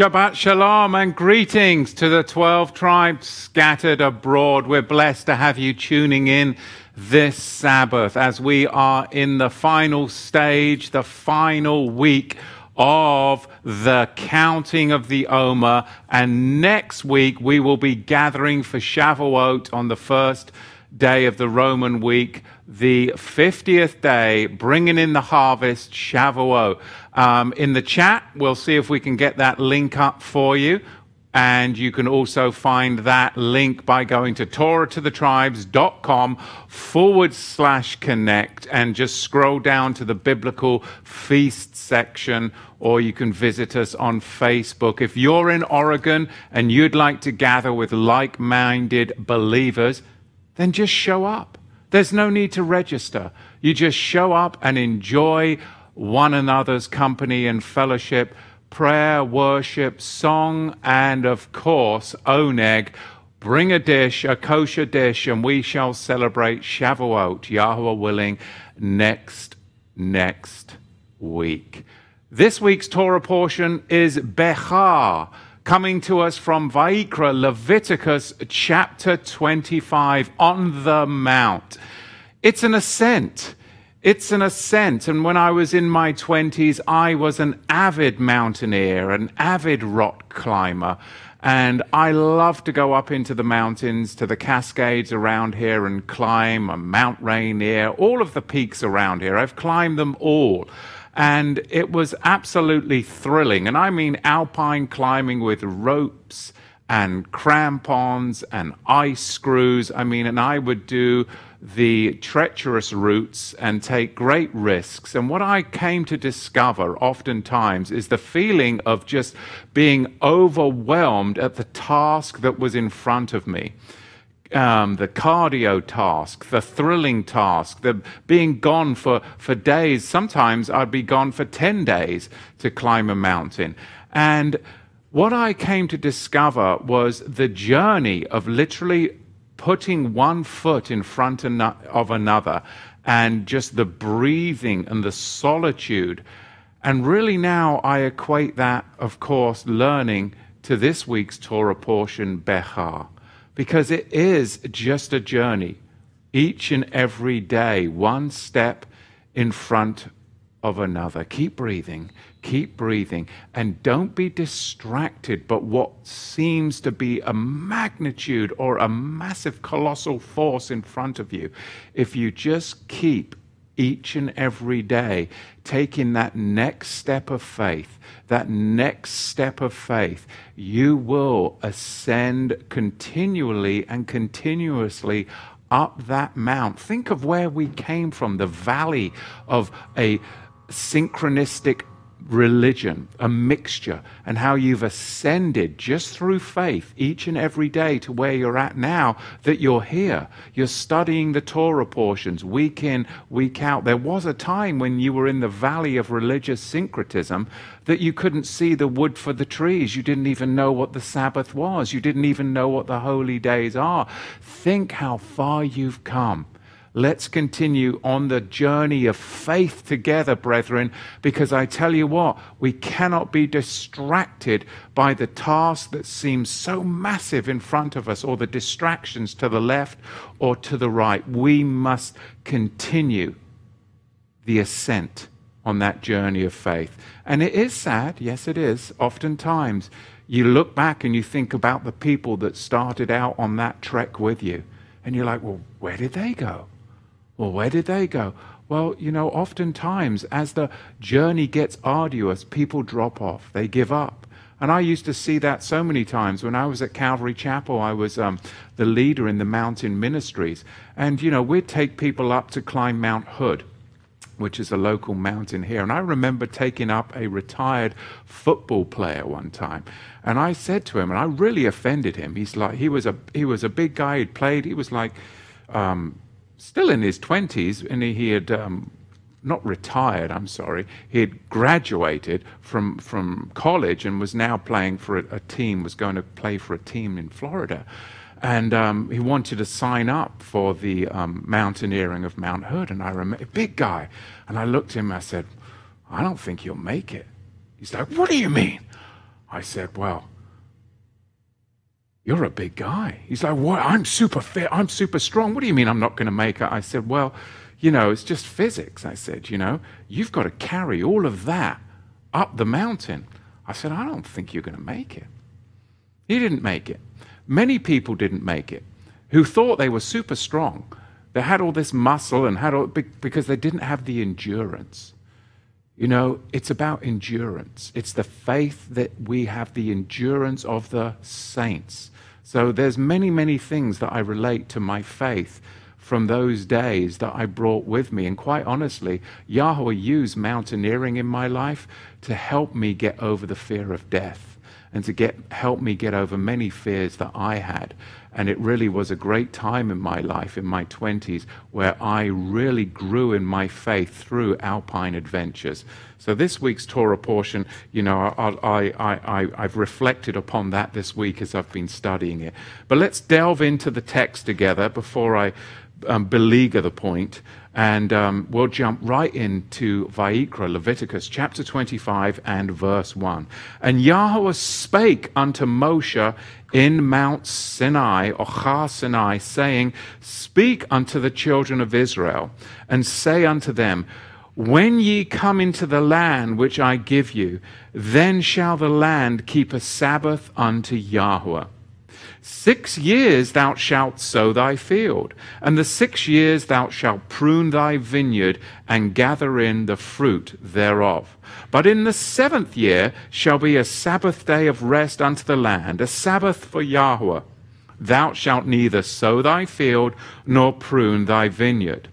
Shabbat Shalom and greetings to the 12 tribes scattered abroad. We're blessed to have you tuning in this Sabbath as we are in the final stage, the final week of the counting of the Omer. And next week we will be gathering for Shavuot on the first day of the Roman week, the 50th day, bringing in the harvest, Shavuot. Um, in the chat, we'll see if we can get that link up for you. And you can also find that link by going to TorahToTheTribes.com forward slash connect and just scroll down to the biblical feast section, or you can visit us on Facebook. If you're in Oregon and you'd like to gather with like minded believers, then just show up. There's no need to register. You just show up and enjoy one another's company and fellowship, prayer, worship, song, and of course, oneg. Bring a dish, a kosher dish, and we shall celebrate Shavuot, Yahweh willing, next, next week. This week's Torah portion is Behar, coming to us from Vayikra, Leviticus chapter 25, on the Mount. It's an ascent. It's an ascent. And when I was in my 20s, I was an avid mountaineer, an avid rock climber. And I love to go up into the mountains, to the Cascades around here and climb Mount Rainier, all of the peaks around here. I've climbed them all. And it was absolutely thrilling. And I mean alpine climbing with ropes and crampons and ice screws. I mean, and I would do the treacherous routes and take great risks. And what I came to discover oftentimes is the feeling of just being overwhelmed at the task that was in front of me. Um, the cardio task, the thrilling task, the being gone for, for days. Sometimes I'd be gone for 10 days to climb a mountain. And what I came to discover was the journey of literally putting one foot in front of another and just the breathing and the solitude. And really now I equate that, of course, learning to this week's Torah portion, Behar, because it is just a journey, each and every day, one step in front of another. Keep breathing, keep breathing, and don't be distracted by what seems to be a magnitude or a massive colossal force in front of you. If you just keep each and every day taking that next step of faith, that next step of faith, you will ascend continually and continuously up that mount. Think of where we came from, the valley of a syncretistic religion, a mixture, and how you've ascended just through faith each and every day to where you're at now that you're here. You're studying the Torah portions week in, week out. There was a time when you were in the valley of religious syncretism that you couldn't see the wood for the trees. You didn't even know what the Sabbath was. You didn't even know what the holy days are. Think how far you've come Let's continue on the journey of faith together, brethren, because I tell you what, we cannot be distracted by the task that seems so massive in front of us or the distractions to the left or to the right. We must continue the ascent on that journey of faith. And it is sad, yes, it is. Oftentimes, you look back and you think about the people that started out on that trek with you, and you're like, well, where did they go? Well, where did they go? Well, you know, oftentimes as the journey gets arduous, people drop off, they give up. And I used to see that so many times. When I was at Calvary Chapel, I was um, the leader in the mountain ministries. And, you know, we'd take people up to climb Mount Hood, which is a local mountain here. And I remember taking up a retired football player one time. And I said to him, and I really offended him. He's like, he was a, he was a big guy, he'd played, he was like, um, still in his 20s, and he had um, not retired, I'm sorry, he had graduated from, from college and was now playing for a, a team, was going to play for a team in Florida. And um, he wanted to sign up for the um, mountaineering of Mount Hood. And I remember, a big guy. And I looked at him, I said, I don't think you'll make it. He's like, What do you mean? I said, Well, you're a big guy. He's like, What? I'm super fit. I'm super strong. What do you mean I'm not going to make it? I said, Well, you know, it's just physics. I said, You know, you've got to carry all of that up the mountain. I said, I don't think you're going to make it. He didn't make it. Many people didn't make it who thought they were super strong. They had all this muscle and had all, because they didn't have the endurance. You know, it's about endurance. It's the faith that we have the endurance of the saints. So there's many, many things that I relate to my faith from those days that I brought with me. And quite honestly, Yahweh used mountaineering in my life to help me get over the fear of death and to get help me get over many fears that I had. And it really was a great time in my life, in my 20s, where I really grew in my faith through alpine adventures. So this week's Torah portion, you know, I, I, I, I've reflected upon that this week as I've been studying it. But let's delve into the text together before I um, beleaguer the point, and um, we'll jump right into Vayikra, Leviticus chapter 25 and verse 1. And Yahweh spake unto Moshe in Mount Sinai, or Sinai, saying, Speak unto the children of Israel, and say unto them, When ye come into the land which I give you, then shall the land keep a Sabbath unto Yahweh. Six years thou shalt sow thy field, and the six years thou shalt prune thy vineyard, and gather in the fruit thereof. But in the seventh year shall be a Sabbath day of rest unto the land, a Sabbath for Yahweh. Thou shalt neither sow thy field, nor prune thy vineyard.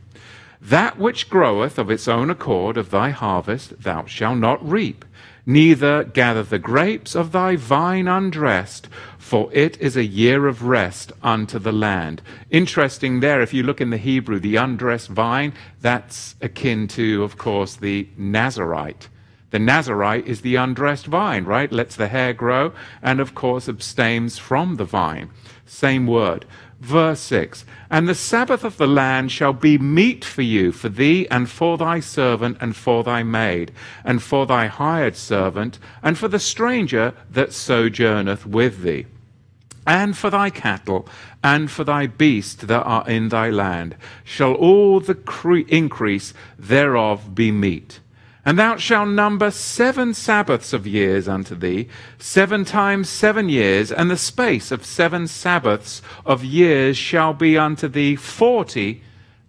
That which groweth of its own accord of thy harvest thou shalt not reap neither gather the grapes of thy vine undressed, for it is a year of rest unto the land. Interesting there, if you look in the Hebrew, the undressed vine, that's akin to, of course, the Nazarite. The Nazarite is the undressed vine, right? Lets the hair grow and, of course, abstains from the vine. Same word. Verse 6 And the Sabbath of the land shall be meat for you, for thee, and for thy servant, and for thy maid, and for thy hired servant, and for the stranger that sojourneth with thee, and for thy cattle, and for thy beasts that are in thy land, shall all the cre- increase thereof be meat. And thou shalt number seven Sabbaths of years unto thee, seven times seven years, and the space of seven Sabbaths of years shall be unto thee forty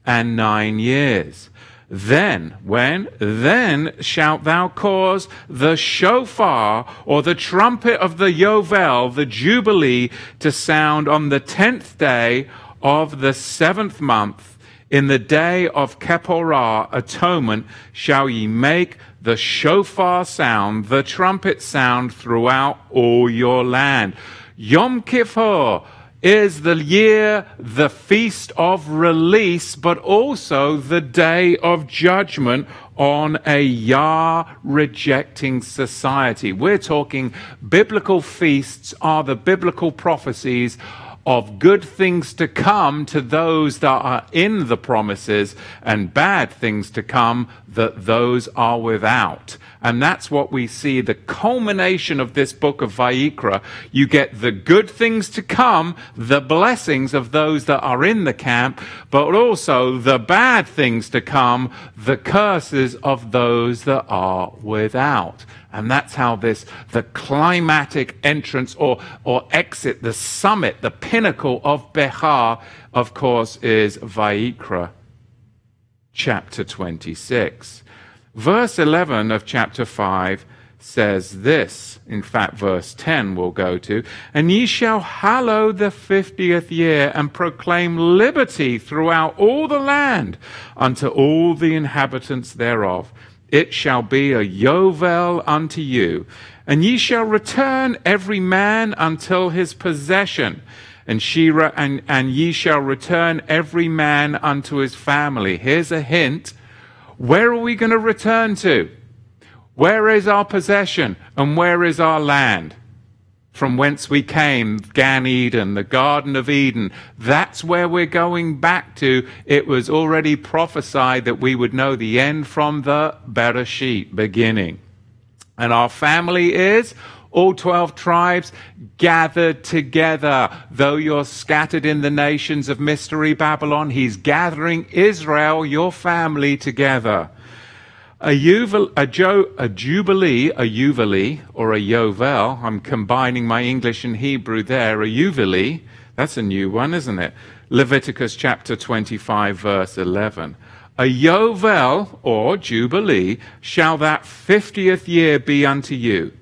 and nine years. Then, when? Then shalt thou cause the shofar, or the trumpet of the Yovel, the Jubilee, to sound on the tenth day of the seventh month in the day of Kepporah, atonement, shall ye make the shofar sound, the trumpet sound throughout all your land. Yom Kippur is the year, the feast of release, but also the day of judgment on a Yah rejecting society. We're talking biblical feasts are the biblical prophecies of good things to come to those that are in the promises and bad things to come that those are without. And that's what we see the culmination of this book of Vayikra. You get the good things to come, the blessings of those that are in the camp, but also the bad things to come, the curses of those that are without. And that's how this, the climatic entrance or, or exit, the summit, the pinnacle of Behar, of course, is Vayikra, chapter 26. Verse 11 of chapter 5 says this. In fact, verse 10 we'll go to. And ye shall hallow the fiftieth year and proclaim liberty throughout all the land unto all the inhabitants thereof. It shall be a Yovel unto you, and ye shall return every man until his possession, and, she and, and ye shall return every man unto his family. Here's a hint. Where are we going to return to? Where is our possession, and where is our land? from whence we came, Gan Eden, the Garden of Eden. That's where we're going back to. It was already prophesied that we would know the end from the Bereshit, beginning. And our family is all 12 tribes gathered together. Though you're scattered in the nations of Mystery Babylon, he's gathering Israel, your family, together. A, a, jo, a jubilee, a jubilee, or a yovel, I'm combining my English and Hebrew there, a jubilee, that's a new one, isn't it? Leviticus chapter 25, verse 11. A yovel, or jubilee, shall that fiftieth year be unto you.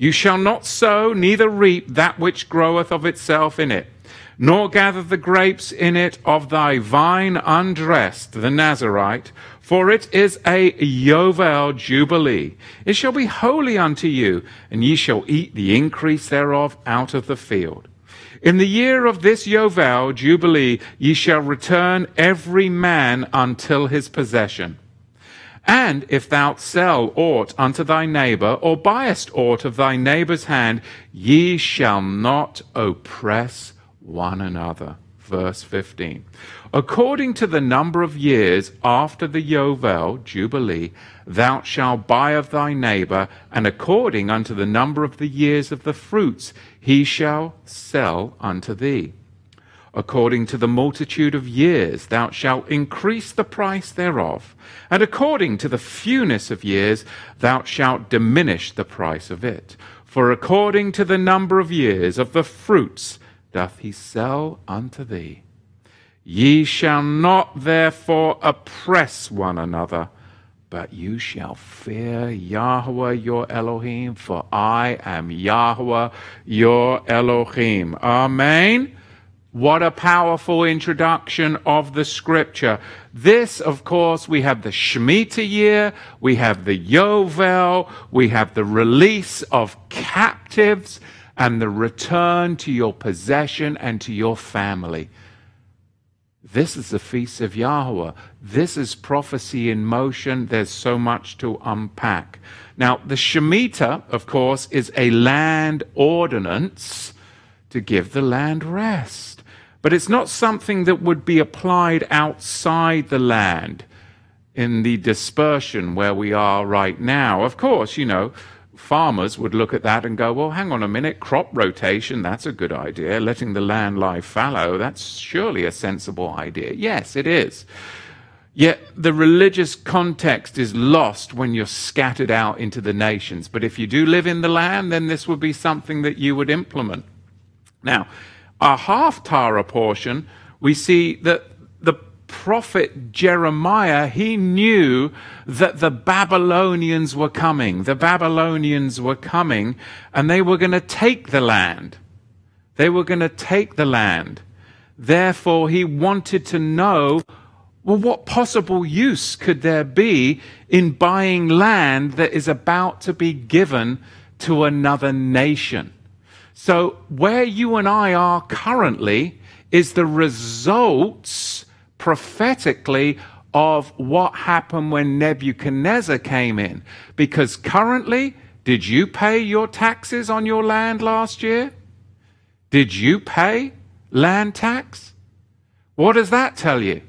You shall not sow, neither reap that which groweth of itself in it, nor gather the grapes in it of thy vine undressed, the Nazarite, for it is a Yovel Jubilee. It shall be holy unto you, and ye shall eat the increase thereof out of the field. In the year of this Yovel Jubilee, ye shall return every man until his possession. And if thou sell aught unto thy neighbor, or buyest aught of thy neighbor's hand, ye shall not oppress one another verse 15. According to the number of years after the Yovel, Jubilee, thou shalt buy of thy neighbor, and according unto the number of the years of the fruits, he shall sell unto thee. According to the multitude of years, thou shalt increase the price thereof, and according to the fewness of years, thou shalt diminish the price of it. For according to the number of years of the fruits, doth he sell unto thee. Ye shall not therefore oppress one another, but you shall fear Yahweh your Elohim, for I am Yahweh your Elohim. Amen. What a powerful introduction of the scripture. This, of course, we have the Shemitah year, we have the Yovel, we have the release of captives and the return to your possession and to your family. This is the feast of Yahweh. This is prophecy in motion. There's so much to unpack. Now, the Shemitah, of course, is a land ordinance to give the land rest. But it's not something that would be applied outside the land in the dispersion where we are right now. Of course, you know, farmers would look at that and go, well, hang on a minute, crop rotation, that's a good idea. Letting the land lie fallow, that's surely a sensible idea. Yes, it is. Yet the religious context is lost when you're scattered out into the nations. But if you do live in the land, then this would be something that you would implement. Now, our Haftarah portion, we see that the prophet Jeremiah, he knew that the Babylonians were coming. The Babylonians were coming and they were going to take the land. They were going to take the land. Therefore, he wanted to know well, what possible use could there be in buying land that is about to be given to another nation? So, where you and I are currently is the results prophetically of what happened when Nebuchadnezzar came in. Because currently, did you pay your taxes on your land last year? Did you pay land tax? What does that tell you?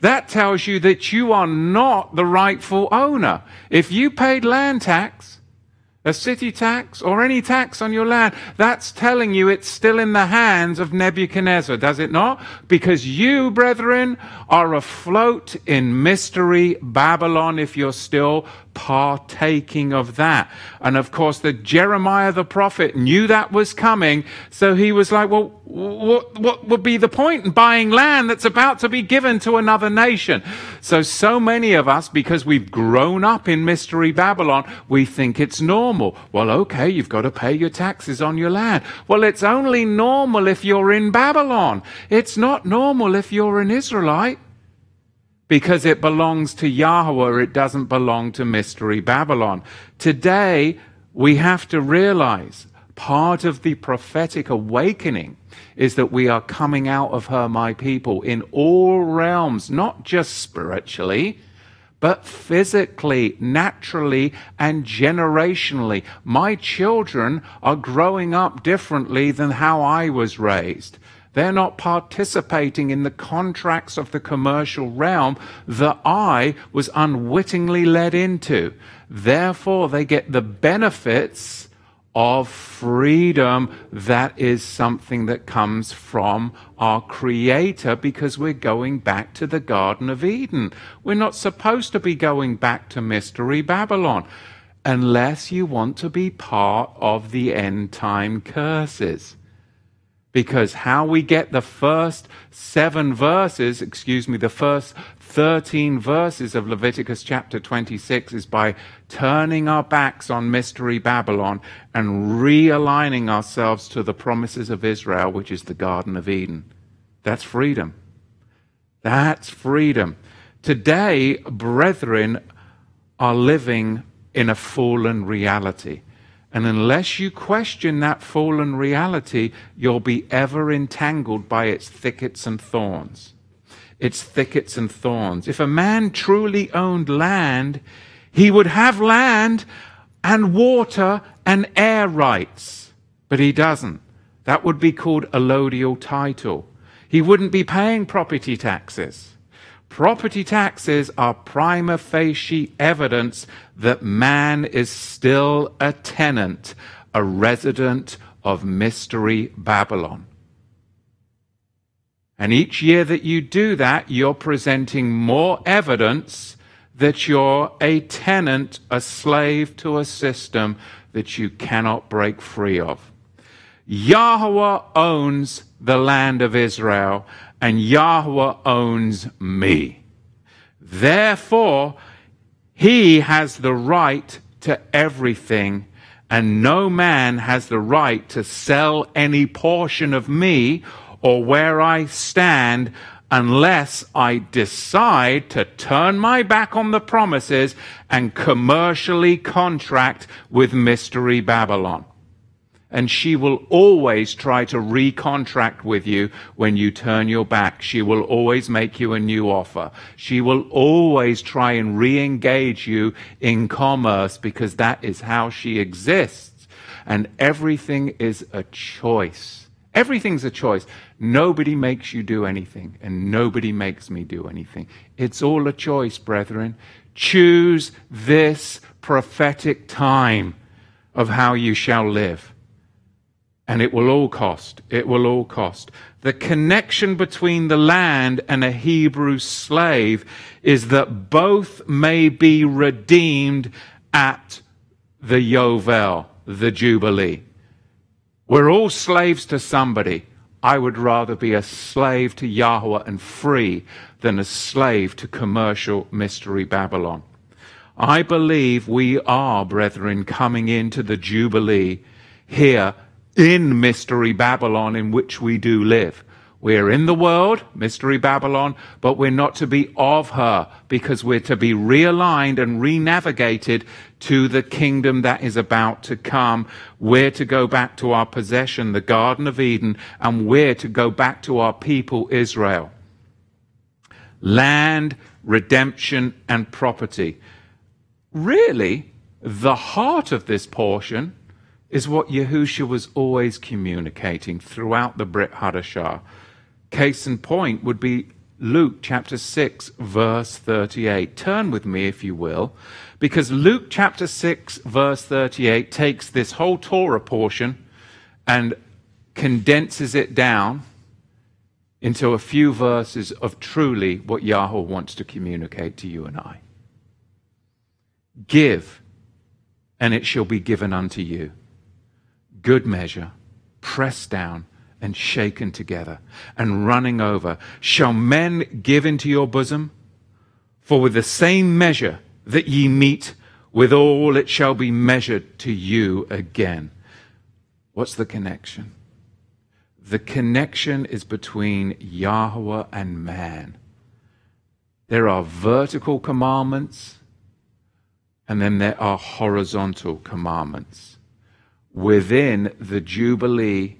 That tells you that you are not the rightful owner. If you paid land tax, a city tax or any tax on your land, that's telling you it's still in the hands of Nebuchadnezzar, does it not? Because you, brethren, are afloat in mystery Babylon if you're still partaking of that. And of course, the Jeremiah the prophet knew that was coming. So he was like, well, what, what would be the point in buying land that's about to be given to another nation? So, so many of us, because we've grown up in Mystery Babylon, we think it's normal. Well, okay, you've got to pay your taxes on your land. Well, it's only normal if you're in Babylon. It's not normal if you're an Israelite because it belongs to Yahweh, it doesn't belong to Mystery Babylon. Today, we have to realize part of the prophetic awakening is that we are coming out of her, my people, in all realms, not just spiritually, but physically, naturally, and generationally. My children are growing up differently than how I was raised. They're not participating in the contracts of the commercial realm that I was unwittingly led into. Therefore, they get the benefits of freedom that is something that comes from our Creator because we're going back to the Garden of Eden. We're not supposed to be going back to Mystery Babylon unless you want to be part of the end time curses. Because how we get the first seven verses, excuse me, the first 13 verses of Leviticus chapter 26 is by turning our backs on Mystery Babylon and realigning ourselves to the promises of Israel, which is the Garden of Eden. That's freedom. That's freedom. Today, brethren are living in a fallen reality. And unless you question that fallen reality, you'll be ever entangled by its thickets and thorns. Its thickets and thorns. If a man truly owned land, he would have land and water and air rights. But he doesn't. That would be called allodial title. He wouldn't be paying property taxes. Property taxes are prima facie evidence that man is still a tenant, a resident of Mystery Babylon. And each year that you do that, you're presenting more evidence that you're a tenant, a slave to a system that you cannot break free of. Yahweh owns the land of Israel, and Yahweh owns me. Therefore, he has the right to everything, and no man has the right to sell any portion of me or where I stand unless I decide to turn my back on the promises and commercially contract with Mystery Babylon and she will always try to recontract with you when you turn your back. She will always make you a new offer. She will always try and re-engage you in commerce because that is how she exists. And everything is a choice. Everything's a choice. Nobody makes you do anything, and nobody makes me do anything. It's all a choice, brethren. Choose this prophetic time of how you shall live and it will all cost. It will all cost. The connection between the land and a Hebrew slave is that both may be redeemed at the Yovel, the Jubilee. We're all slaves to somebody. I would rather be a slave to Yahweh and free than a slave to commercial mystery Babylon. I believe we are, brethren, coming into the Jubilee here in Mystery Babylon in which we do live. We're in the world, Mystery Babylon, but we're not to be of her because we're to be realigned and renavigated to the kingdom that is about to come. We're to go back to our possession, the Garden of Eden, and we're to go back to our people, Israel. Land, redemption, and property. Really, the heart of this portion is what Yahusha was always communicating throughout the Brit Hadashah. Case in point would be Luke chapter 6, verse 38. Turn with me, if you will, because Luke chapter 6, verse 38 takes this whole Torah portion and condenses it down into a few verses of truly what Yahweh wants to communicate to you and I. Give, and it shall be given unto you good measure, pressed down and shaken together and running over, shall men give into your bosom? For with the same measure that ye meet, withal it shall be measured to you again. What's the connection? The connection is between Yahweh and man. There are vertical commandments, and then there are horizontal commandments within the Jubilee,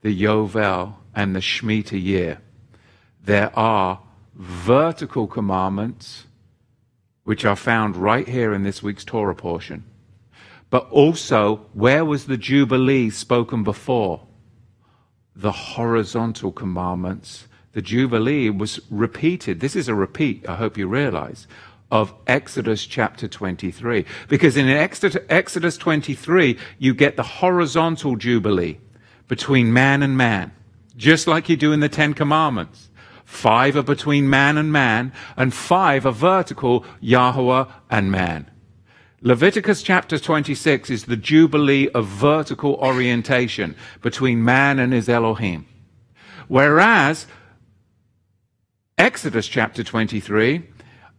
the Yovel, and the Shemitah year. There are vertical commandments which are found right here in this week's Torah portion. But also, where was the Jubilee spoken before? The horizontal commandments. The Jubilee was repeated. This is a repeat, I hope you realize, of Exodus chapter 23. Because in Exodus 23, you get the horizontal jubilee between man and man, just like you do in the Ten Commandments. Five are between man and man, and five are vertical, Yahweh and man. Leviticus chapter 26 is the jubilee of vertical orientation between man and his Elohim. Whereas Exodus chapter 23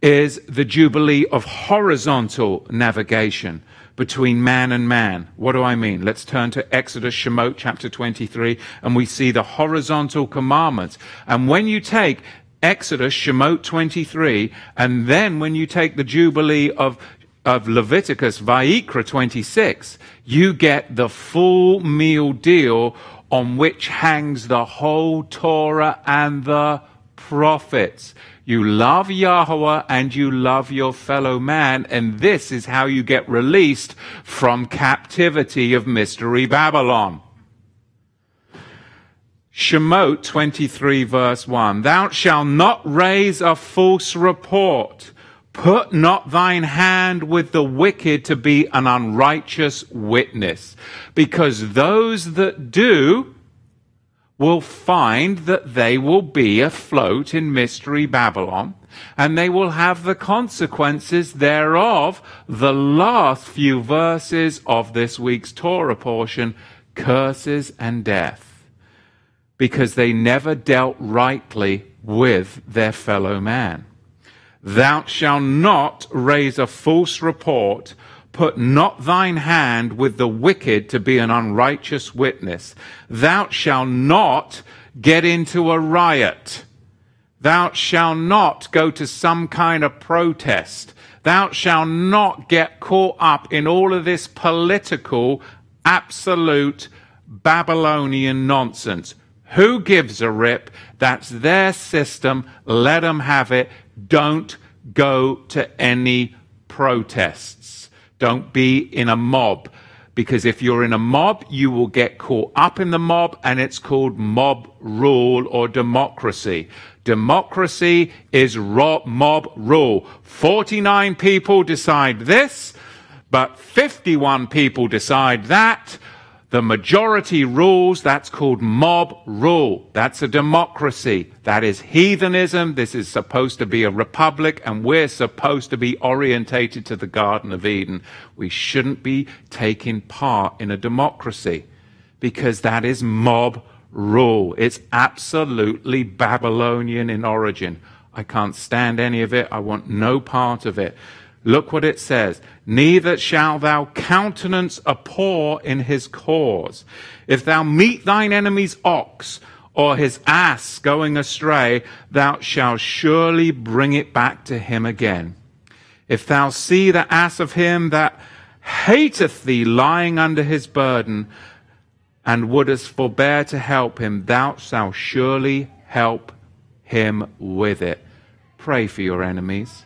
is the jubilee of horizontal navigation between man and man. What do I mean? Let's turn to Exodus Shemot chapter 23 and we see the horizontal commandments. And when you take Exodus Shemot 23 and then when you take the jubilee of of Leviticus, Vayikra 26, you get the full meal deal on which hangs the whole Torah and the prophets. You love Yahweh and you love your fellow man, and this is how you get released from captivity of Mystery Babylon. Shemot 23 verse 1. Thou shalt not raise a false report Put not thine hand with the wicked to be an unrighteous witness, because those that do will find that they will be afloat in mystery Babylon, and they will have the consequences thereof. The last few verses of this week's Torah portion curses and death, because they never dealt rightly with their fellow man. Thou shalt not raise a false report. Put not thine hand with the wicked to be an unrighteous witness. Thou shalt not get into a riot. Thou shalt not go to some kind of protest. Thou shalt not get caught up in all of this political, absolute Babylonian nonsense. Who gives a rip? That's their system. Let them have it. Don't go to any protests. Don't be in a mob. Because if you're in a mob, you will get caught up in the mob, and it's called mob rule or democracy. Democracy is mob rule. 49 people decide this, but 51 people decide that the majority rules, that's called mob rule. That's a democracy. That is heathenism. This is supposed to be a republic, and we're supposed to be orientated to the Garden of Eden. We shouldn't be taking part in a democracy because that is mob rule. It's absolutely Babylonian in origin. I can't stand any of it. I want no part of it. Look what it says. Neither shalt thou countenance a poor in his cause. If thou meet thine enemy's ox or his ass going astray, thou shalt surely bring it back to him again. If thou see the ass of him that hateth thee lying under his burden, and wouldest forbear to help him, thou shalt surely help him with it. Pray for your enemies.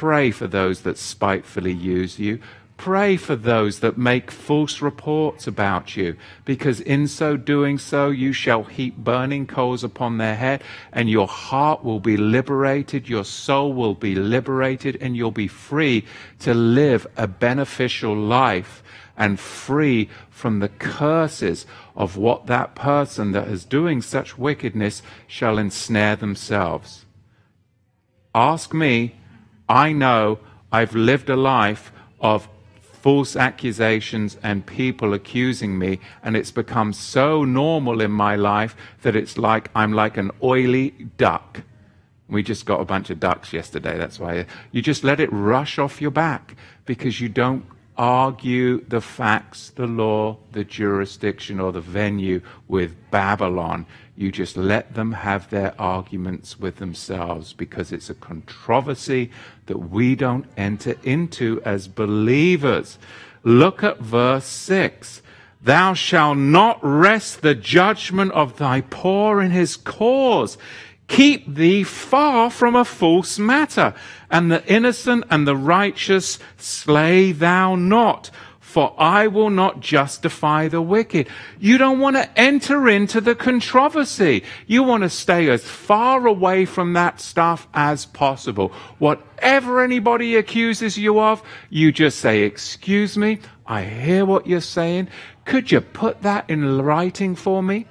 Pray for those that spitefully use you. Pray for those that make false reports about you, because in so doing so you shall heap burning coals upon their head, and your heart will be liberated, your soul will be liberated, and you'll be free to live a beneficial life and free from the curses of what that person that is doing such wickedness shall ensnare themselves. Ask me, I know I've lived a life of false accusations and people accusing me, and it's become so normal in my life that it's like I'm like an oily duck. We just got a bunch of ducks yesterday, that's why. You just let it rush off your back because you don't argue the facts, the law, the jurisdiction, or the venue with Babylon. You just let them have their arguments with themselves because it's a controversy that we don't enter into as believers. Look at verse 6. Thou shalt not rest the judgment of thy poor in his cause. Keep thee far from a false matter, and the innocent and the righteous slay thou not for I will not justify the wicked. You don't want to enter into the controversy. You want to stay as far away from that stuff as possible. Whatever anybody accuses you of, you just say, excuse me, I hear what you're saying. Could you put that in writing for me?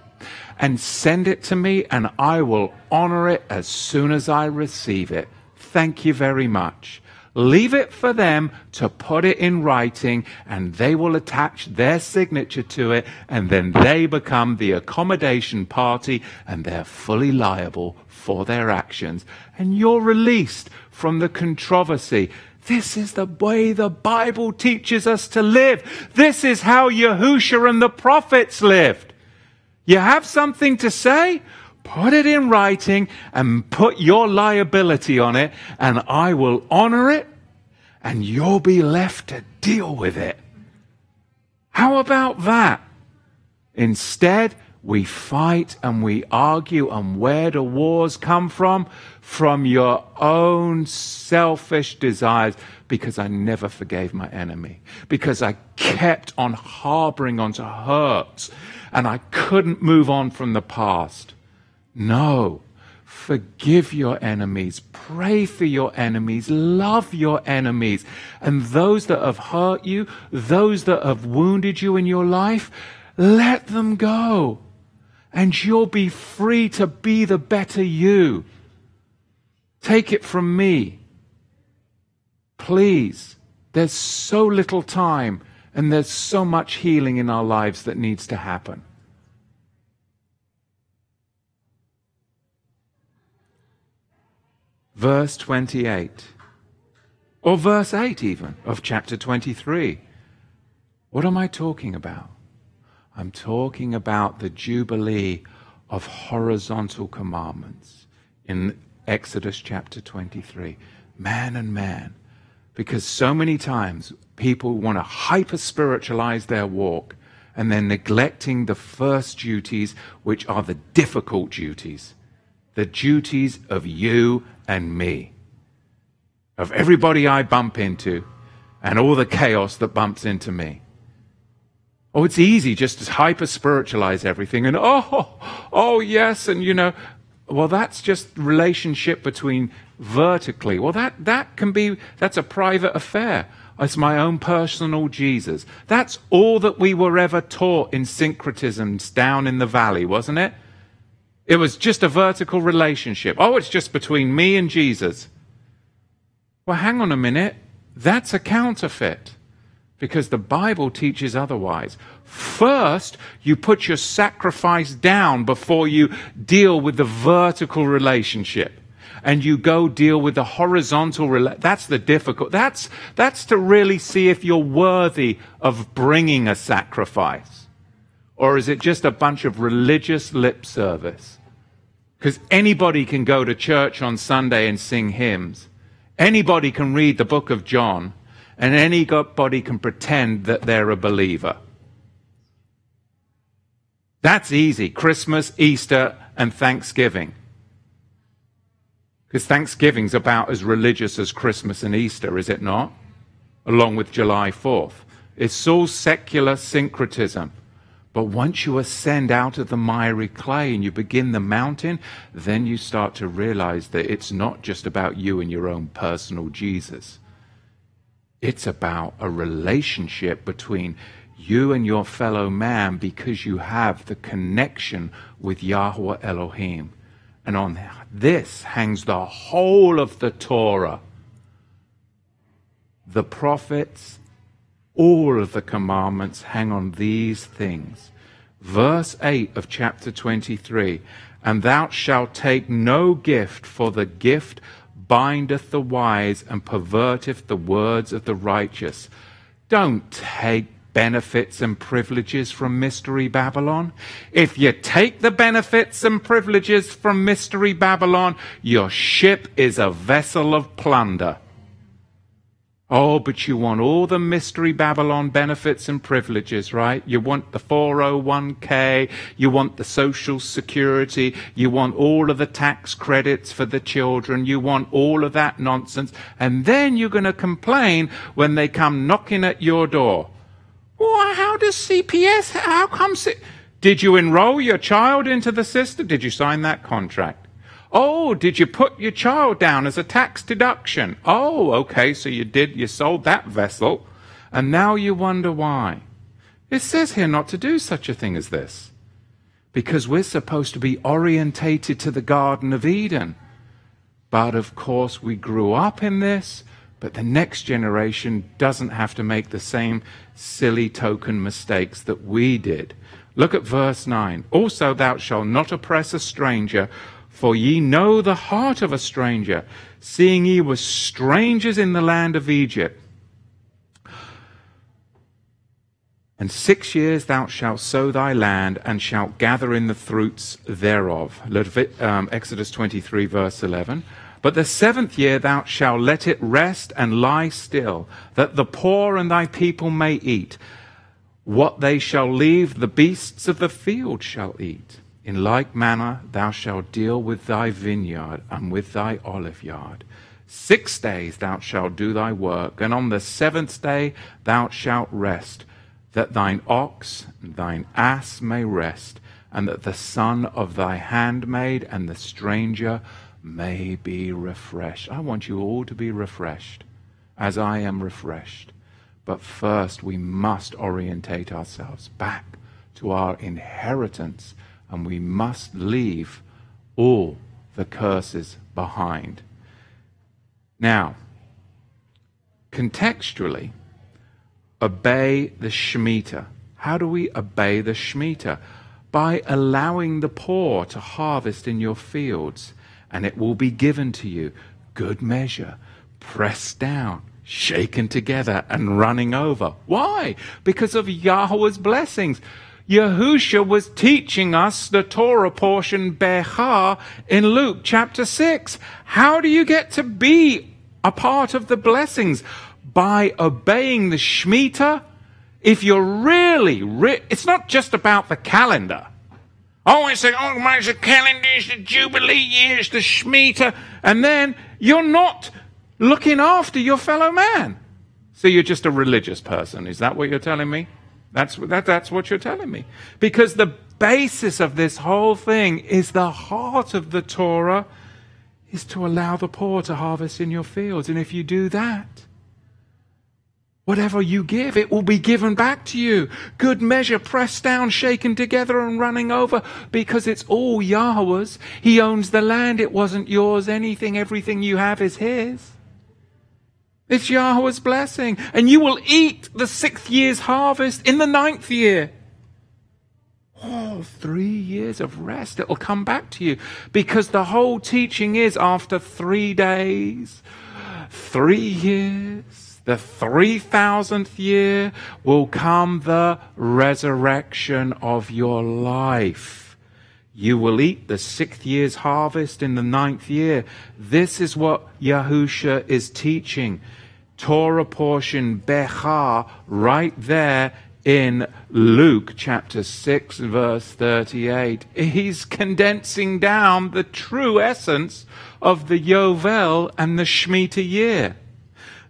And send it to me, and I will honor it as soon as I receive it. Thank you very much. Leave it for them to put it in writing and they will attach their signature to it and then they become the accommodation party and they're fully liable for their actions. And you're released from the controversy. This is the way the Bible teaches us to live. This is how Yahusha and the prophets lived. You have something to say? Put it in writing and put your liability on it, and I will honor it, and you'll be left to deal with it. How about that? Instead, we fight and we argue, and where do wars come from? From your own selfish desires, because I never forgave my enemy, because I kept on harboring onto hurts, and I couldn't move on from the past. No. Forgive your enemies. Pray for your enemies. Love your enemies. And those that have hurt you, those that have wounded you in your life, let them go. And you'll be free to be the better you. Take it from me. Please. There's so little time and there's so much healing in our lives that needs to happen. Verse 28, or verse 8 even of chapter 23. What am I talking about? I'm talking about the Jubilee of horizontal commandments in Exodus chapter 23. Man and man. Because so many times people want to hyper spiritualize their walk and they're neglecting the first duties, which are the difficult duties the duties of you and me, of everybody I bump into, and all the chaos that bumps into me. Oh, it's easy just to hyper spiritualize everything and oh, oh, yes, and you know, well, that's just relationship between vertically. Well, that, that can be, that's a private affair. It's my own personal Jesus. That's all that we were ever taught in syncretisms down in the valley, wasn't it? It was just a vertical relationship. Oh, it's just between me and Jesus. Well, hang on a minute. That's a counterfeit because the Bible teaches otherwise. First, you put your sacrifice down before you deal with the vertical relationship. And you go deal with the horizontal rela- That's the difficult. That's, that's to really see if you're worthy of bringing a sacrifice. Or is it just a bunch of religious lip service? Because anybody can go to church on Sunday and sing hymns. Anybody can read the book of John. And anybody can pretend that they're a believer. That's easy. Christmas, Easter, and Thanksgiving. Because Thanksgiving's about as religious as Christmas and Easter, is it not? Along with July 4th. It's all secular syncretism. But once you ascend out of the miry clay and you begin the mountain, then you start to realize that it's not just about you and your own personal Jesus. It's about a relationship between you and your fellow man because you have the connection with Yahweh Elohim. And on this hangs the whole of the Torah. The prophets all of the commandments hang on these things. Verse 8 of chapter 23 And thou shalt take no gift, for the gift bindeth the wise and perverteth the words of the righteous. Don't take benefits and privileges from Mystery Babylon. If you take the benefits and privileges from Mystery Babylon, your ship is a vessel of plunder. Oh, but you want all the Mystery Babylon benefits and privileges, right? You want the 401k, you want the social security, you want all of the tax credits for the children, you want all of that nonsense, and then you're going to complain when they come knocking at your door. Well, how does CPS, how come? C- did you enroll your child into the system? Did you sign that contract? Oh, did you put your child down as a tax deduction? Oh, okay, so you did, you sold that vessel, and now you wonder why. It says here not to do such a thing as this. Because we're supposed to be orientated to the Garden of Eden. But of course, we grew up in this, but the next generation doesn't have to make the same silly token mistakes that we did. Look at verse 9. Also, thou shalt not oppress a stranger for ye know the heart of a stranger, seeing ye were strangers in the land of Egypt. And six years thou shalt sow thy land, and shalt gather in the fruits thereof. Um, Exodus 23, verse 11. But the seventh year thou shalt let it rest and lie still, that the poor and thy people may eat. What they shall leave, the beasts of the field shall eat. In like manner, thou shalt deal with thy vineyard and with thy olive yard. Six days thou shalt do thy work, and on the seventh day thou shalt rest, that thine ox and thine ass may rest, and that the son of thy handmaid and the stranger may be refreshed. I want you all to be refreshed, as I am refreshed. But first, we must orientate ourselves back to our inheritance and we must leave all the curses behind. Now, contextually, obey the Shemitah. How do we obey the Shemitah? By allowing the poor to harvest in your fields, and it will be given to you. Good measure, pressed down, shaken together, and running over. Why? Because of Yahweh's blessings. Yahusha was teaching us the Torah portion Behar in Luke chapter 6. How do you get to be a part of the blessings? By obeying the Shemitah. If you're really, re- it's not just about the calendar. Oh, it's the, oh, it's the calendar, it's the Jubilee years, the Shemitah. And then you're not looking after your fellow man. So you're just a religious person. Is that what you're telling me? That's, that, that's what you're telling me. Because the basis of this whole thing is the heart of the Torah is to allow the poor to harvest in your fields. And if you do that, whatever you give, it will be given back to you. Good measure, pressed down, shaken together, and running over, because it's all Yahweh's. He owns the land. It wasn't yours. Anything, everything you have is His. It's Yahweh's blessing. And you will eat the sixth year's harvest in the ninth year. Oh, three years of rest. It'll come back to you. Because the whole teaching is after three days, three years, the 3000th year will come the resurrection of your life. You will eat the sixth year's harvest in the ninth year. This is what Yahusha is teaching. Torah portion Behar right there in Luke chapter 6, verse 38. He's condensing down the true essence of the Yovel and the Shemitah year.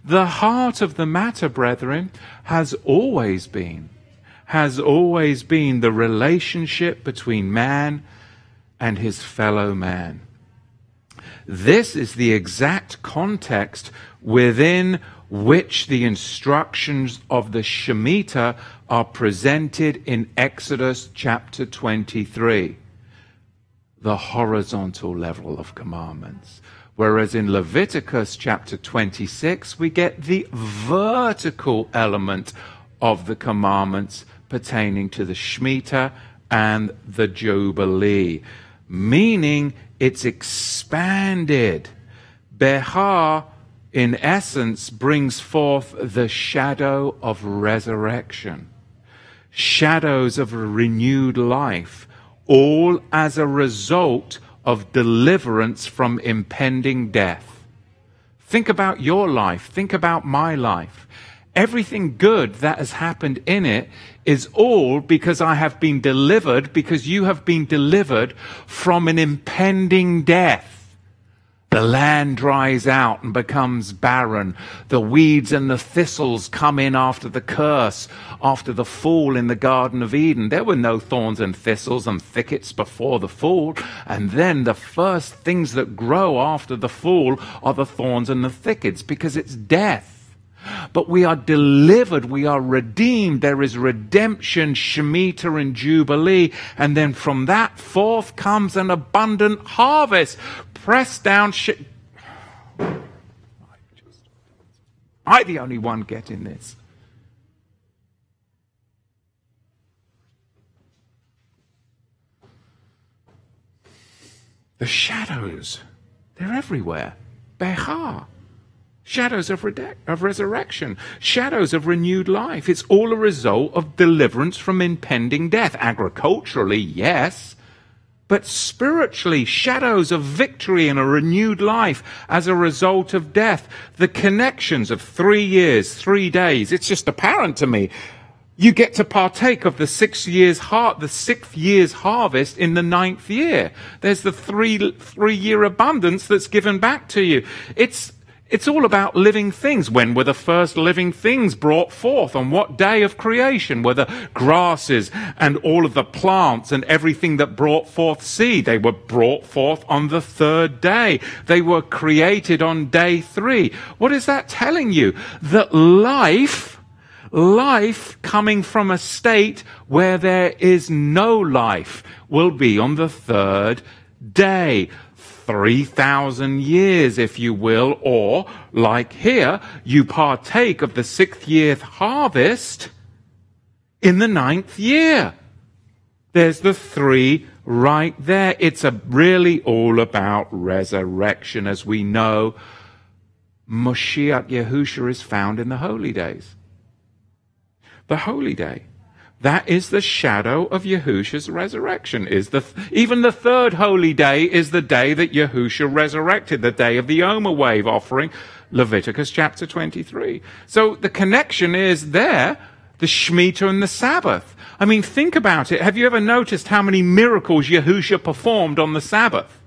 The heart of the matter, brethren, has always been, has always been the relationship between man and his fellow man. This is the exact context within which the instructions of the Shemitah are presented in Exodus chapter 23, the horizontal level of commandments. Whereas in Leviticus chapter 26, we get the vertical element of the commandments pertaining to the Shemitah and the Jubilee, meaning it's expanded. Behar in essence, brings forth the shadow of resurrection, shadows of renewed life, all as a result of deliverance from impending death. Think about your life, think about my life. Everything good that has happened in it is all because I have been delivered, because you have been delivered from an impending death The land dries out and becomes barren. The weeds and the thistles come in after the curse, after the fall in the Garden of Eden. There were no thorns and thistles and thickets before the fall. And then the first things that grow after the fall are the thorns and the thickets because it's death. But we are delivered, we are redeemed. There is redemption, Shemitah, and Jubilee. And then from that forth comes an abundant harvest pressed down. Sh- I the only one getting this. The shadows, they're everywhere. Behar. Shadows of, of resurrection, shadows of renewed life. It's all a result of deliverance from impending death. Agriculturally, yes but spiritually, shadows of victory and a renewed life as a result of death. The connections of three years, three days, it's just apparent to me. You get to partake of the six years heart, the sixth year's harvest in the ninth year. There's the three, three year abundance that's given back to you. It's, it's all about living things. When were the first living things brought forth? On what day of creation were the grasses and all of the plants and everything that brought forth seed? They were brought forth on the third day. They were created on day three. What is that telling you? That life, life coming from a state where there is no life will be on the third day. 3,000 years, if you will, or like here, you partake of the sixth year harvest in the ninth year. There's the three right there. It's a really all about resurrection. As we know, Moshiach Yahusha is found in the holy days. The holy day. That is the shadow of Yahusha's resurrection. Is the even the third holy day is the day that Yahusha resurrected, the day of the Omer wave offering, Leviticus chapter 23. So the connection is there, the Shemitah and the Sabbath. I mean, think about it. Have you ever noticed how many miracles Yahusha performed on the Sabbath?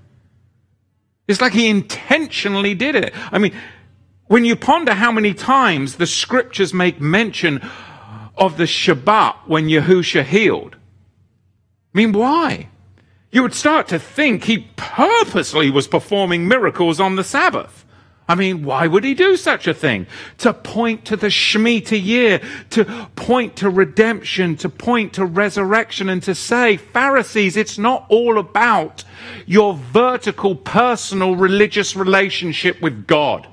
It's like he intentionally did it. I mean, when you ponder how many times the scriptures make mention of the Shabbat when Yahusha healed. I mean, why? You would start to think he purposely was performing miracles on the Sabbath. I mean, why would he do such a thing? To point to the Shemitah year, to point to redemption, to point to resurrection, and to say, Pharisees, it's not all about your vertical, personal, religious relationship with God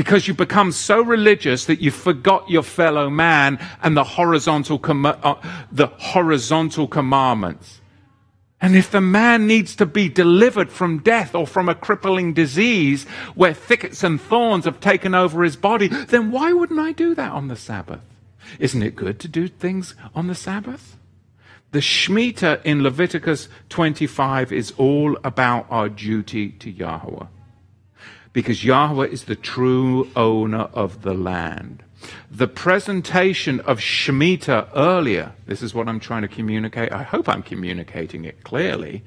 because you become so religious that you forgot your fellow man and the horizontal, com- uh, the horizontal commandments. And if the man needs to be delivered from death or from a crippling disease where thickets and thorns have taken over his body, then why wouldn't I do that on the Sabbath? Isn't it good to do things on the Sabbath? The Shemitah in Leviticus 25 is all about our duty to Yahweh because Yahweh is the true owner of the land. The presentation of Shemitah earlier, this is what I'm trying to communicate. I hope I'm communicating it clearly.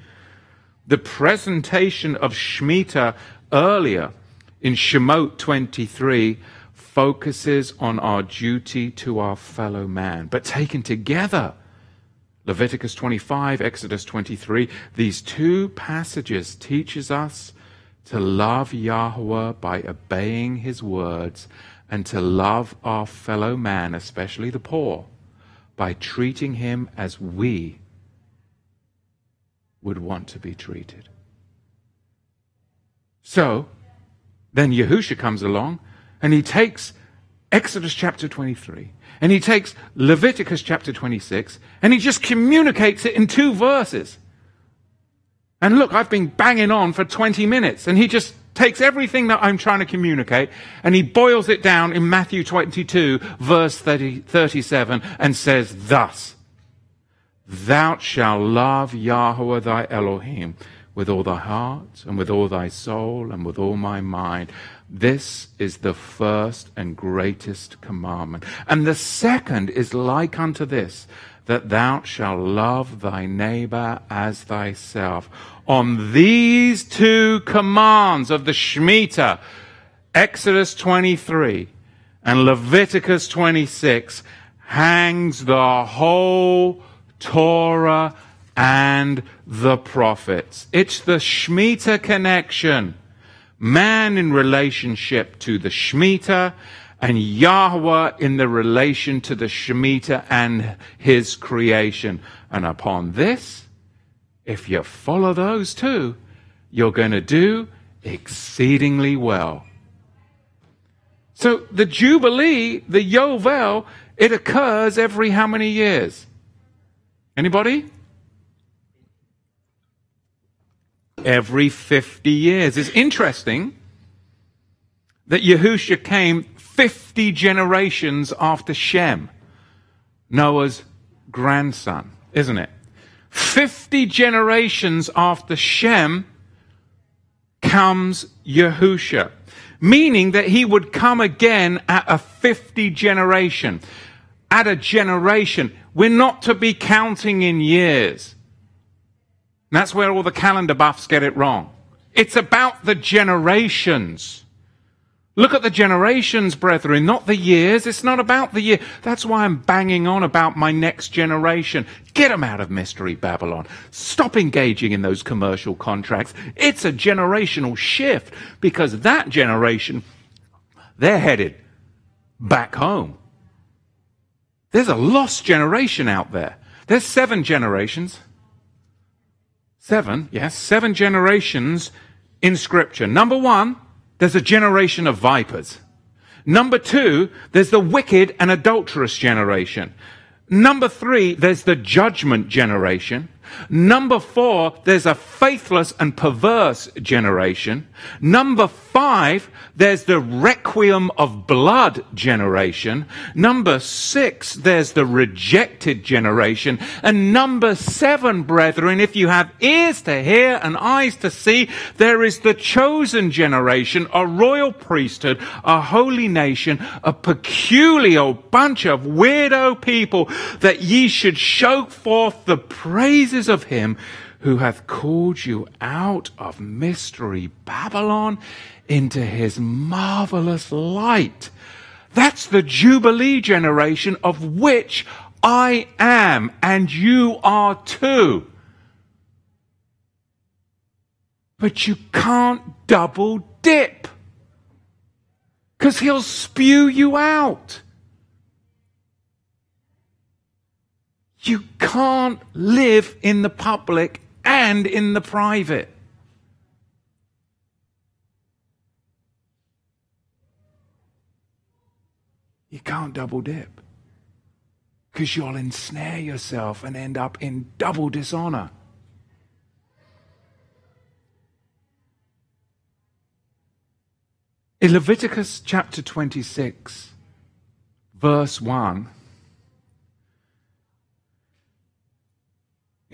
The presentation of Shemitah earlier in Shemot 23 focuses on our duty to our fellow man, but taken together. Leviticus 25, Exodus 23, these two passages teaches us to love Yahweh by obeying his words, and to love our fellow man, especially the poor, by treating him as we would want to be treated. So, then Yahusha comes along and he takes Exodus chapter 23 and he takes Leviticus chapter 26 and he just communicates it in two verses. And look, I've been banging on for 20 minutes, and he just takes everything that I'm trying to communicate and he boils it down in Matthew 22, verse 30, 37, and says, Thus, Thou shalt love Yahweh thy Elohim with all thy heart and with all thy soul and with all my mind. This is the first and greatest commandment. And the second is like unto this that thou shalt love thy neighbor as thyself. On these two commands of the Shemitah, Exodus 23 and Leviticus 26, hangs the whole Torah and the prophets. It's the Shemitah connection. Man in relationship to the Shemitah and Yahweh in the relation to the Shemitah and his creation. And upon this, if you follow those two, you're going to do exceedingly well. So the Jubilee, the Yovel, it occurs every how many years? Anybody? Every 50 years. It's interesting that Yahusha came 50 generations after Shem, Noah's grandson, isn't it? 50 generations after Shem comes Yahusha, meaning that he would come again at a 50 generation. At a generation. We're not to be counting in years. And that's where all the calendar buffs get it wrong. It's about the generations. Look at the generations, brethren, not the years. It's not about the year. That's why I'm banging on about my next generation. Get them out of Mystery Babylon. Stop engaging in those commercial contracts. It's a generational shift because that generation, they're headed back home. There's a lost generation out there. There's seven generations. Seven, yes, seven generations in Scripture. Number one, there's a generation of vipers. Number two, there's the wicked and adulterous generation. Number three, there's the judgment generation. Number four, there's a faithless and perverse generation. Number five, there's the requiem of blood generation. Number six, there's the rejected generation. And number seven, brethren, if you have ears to hear and eyes to see, there is the chosen generation, a royal priesthood, a holy nation, a peculiar bunch of weirdo people that ye should show forth the praises of him who hath called you out of mystery Babylon into his marvelous light. That's the Jubilee generation of which I am, and you are too. But you can't double dip because he'll spew you out. You can't live in the public and in the private. You can't double dip because you'll ensnare yourself and end up in double dishonor. In Leviticus chapter 26, verse 1,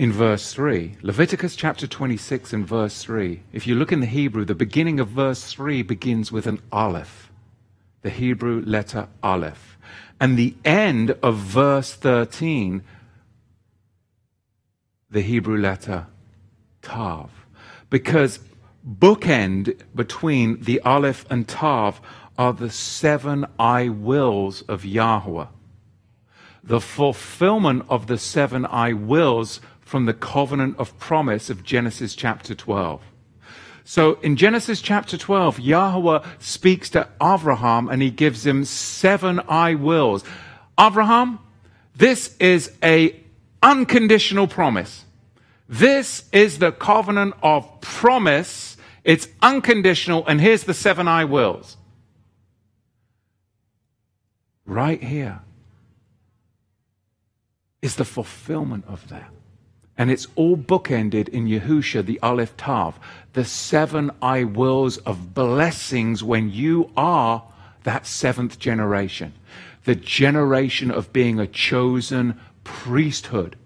in verse 3. Leviticus chapter 26 and verse 3. If you look in the Hebrew, the beginning of verse 3 begins with an aleph, the Hebrew letter aleph. And the end of verse 13, the Hebrew letter tav. Because bookend between the aleph and tav are the seven I wills of Yahweh. The fulfillment of the seven I wills from the covenant of promise of Genesis chapter 12. So in Genesis chapter 12, Yahweh speaks to Abraham and he gives him seven I wills. Abraham, this is a unconditional promise. This is the covenant of promise. It's unconditional. And here's the seven I wills. Right here is the fulfillment of that. And it's all bookended in Yahusha, the Aleph Tav, the seven I wills of blessings when you are that seventh generation. The generation of being a chosen priesthood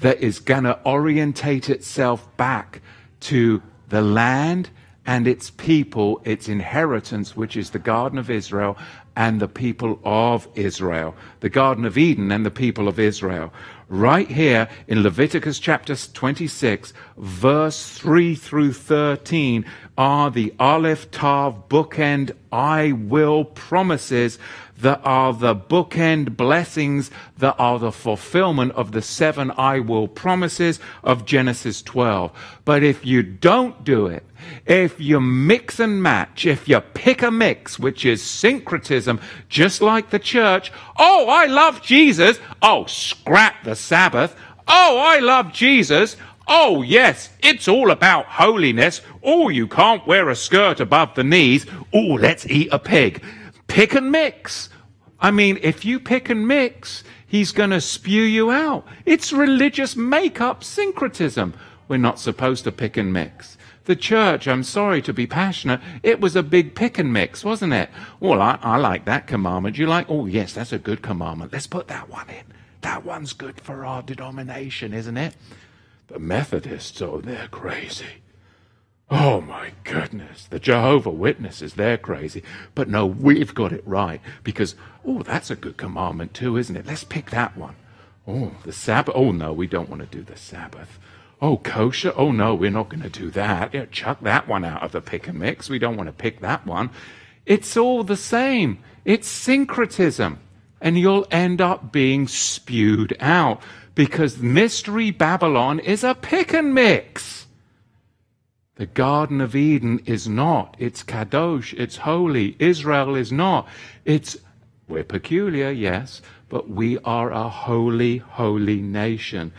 that is going to orientate itself back to the land and its people, its inheritance, which is the Garden of Israel and the people of Israel, the Garden of Eden and the people of Israel. Right here in Leviticus chapter 26, verse 3 through 13, are the Aleph Tav bookend I will promises that are the bookend blessings that are the fulfillment of the seven I will promises of Genesis 12. But if you don't do it, if you mix and match, if you pick a mix, which is syncretism, just like the church, oh, I love Jesus. Oh, scrap the Sabbath. Oh, I love Jesus. Oh, yes, it's all about holiness. Oh, you can't wear a skirt above the knees. Oh, let's eat a pig. Pick and mix. I mean, if you pick and mix, he's going to spew you out. It's religious make-up syncretism. We're not supposed to pick and mix. The church, I'm sorry to be passionate, it was a big pick and mix, wasn't it? Well, I, I like that commandment. You like, oh, yes, that's a good commandment. Let's put that one in. That one's good for our denomination, isn't it? The Methodists, oh, they're crazy. Oh my goodness, the Jehovah Witnesses, they're crazy. But no, we've got it right because, oh, that's a good commandment too, isn't it? Let's pick that one. Oh, the Sabbath. Oh no, we don't want to do the Sabbath. Oh, kosher. Oh no, we're not going to do that. Yeah, chuck that one out of the pick and mix. We don't want to pick that one. It's all the same. It's syncretism. And you'll end up being spewed out because Mystery Babylon is a pick and mix. The Garden of Eden is not. It's Kadosh. It's holy. Israel is not. It's, we're peculiar, yes, but we are a holy, holy nation.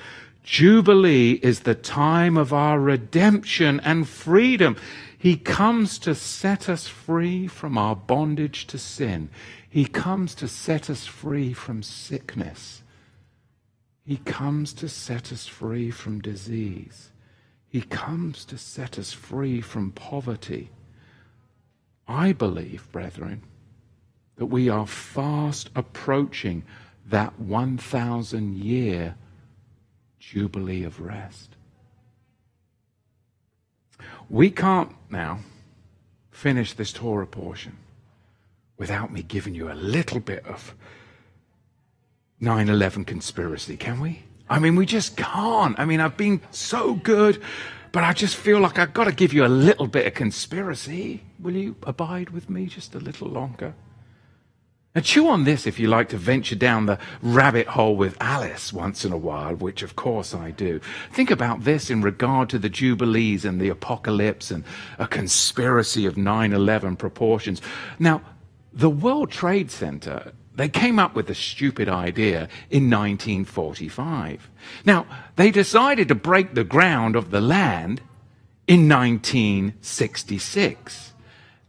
Jubilee is the time of our redemption and freedom. He comes to set us free from our bondage to sin. He comes to set us free from sickness. He comes to set us free from disease. He comes to set us free from poverty. I believe, brethren, that we are fast approaching that 1,000 year jubilee of rest. We can't now finish this Torah portion without me giving you a little bit of 9 11 conspiracy, can we? I mean, we just can't. I mean, I've been so good, but I just feel like I've got to give you a little bit of conspiracy. Will you abide with me just a little longer? And chew on this if you like to venture down the rabbit hole with Alice once in a while, which of course I do. Think about this in regard to the Jubilees and the apocalypse and a conspiracy of 9 11 proportions. Now, the World Trade Center they came up with a stupid idea in 1945. Now, they decided to break the ground of the land in 1966.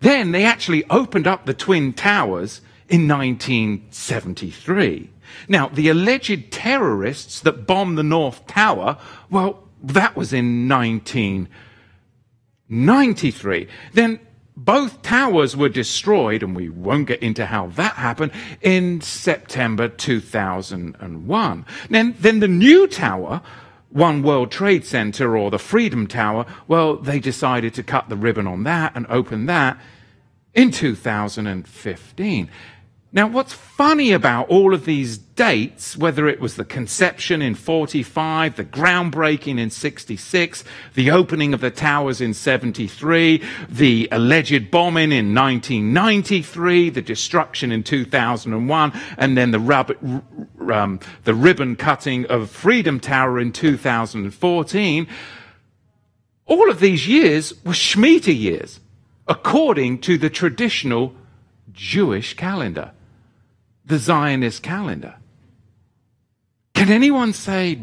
Then they actually opened up the Twin Towers in 1973. Now, the alleged terrorists that bombed the North Tower, well, that was in 1993. Then both towers were destroyed, and we won't get into how that happened, in September 2001. Then, then the new tower, One World Trade Center or the Freedom Tower, well, they decided to cut the ribbon on that and open that in 2015. Now, what's funny about all of these dates, whether it was the conception in 45, the groundbreaking in 66, the opening of the towers in 73, the alleged bombing in 1993, the destruction in 2001, and then the, rub- um, the ribbon cutting of Freedom Tower in 2014, all of these years were Shemitah years, according to the traditional Jewish calendar the Zionist calendar. Can anyone say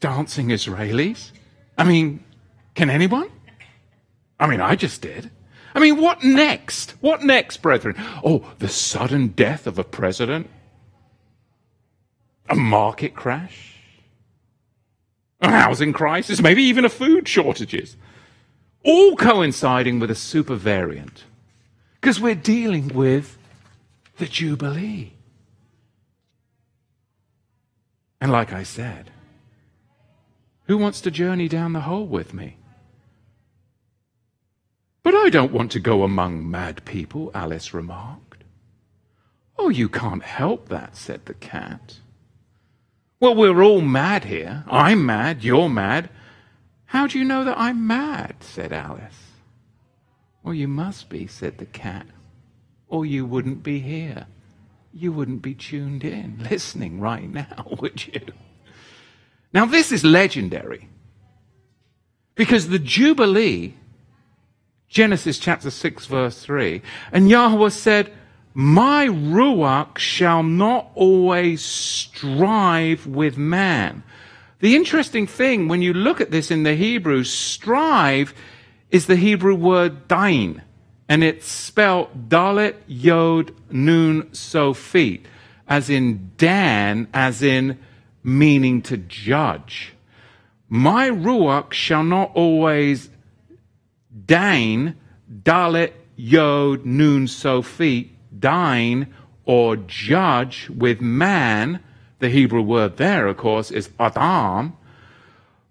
dancing Israelis? I mean, can anyone? I mean, I just did. I mean, what next? What next, brethren? Oh, the sudden death of a president? A market crash? A housing crisis? Maybe even a food shortages? All coinciding with a super variant. Because we're dealing with the Jubilee. And like I said, who wants to journey down the hole with me? But I don't want to go among mad people, Alice remarked. Oh, you can't help that, said the cat. Well, we're all mad here. I'm mad, you're mad. How do you know that I'm mad? said Alice. Well, you must be, said the cat, or you wouldn't be here. You wouldn't be tuned in, listening right now, would you? Now, this is legendary because the Jubilee, Genesis chapter 6, verse 3, and Yahweh said, My Ruach shall not always strive with man. The interesting thing when you look at this in the Hebrew, strive is the Hebrew word dain, and it's spelled dalet yod nun sofit, as in Dan, as in meaning to judge. My ruach shall not always dain, dalet yod nun sofit, dine or judge with man. The Hebrew word there, of course, is adam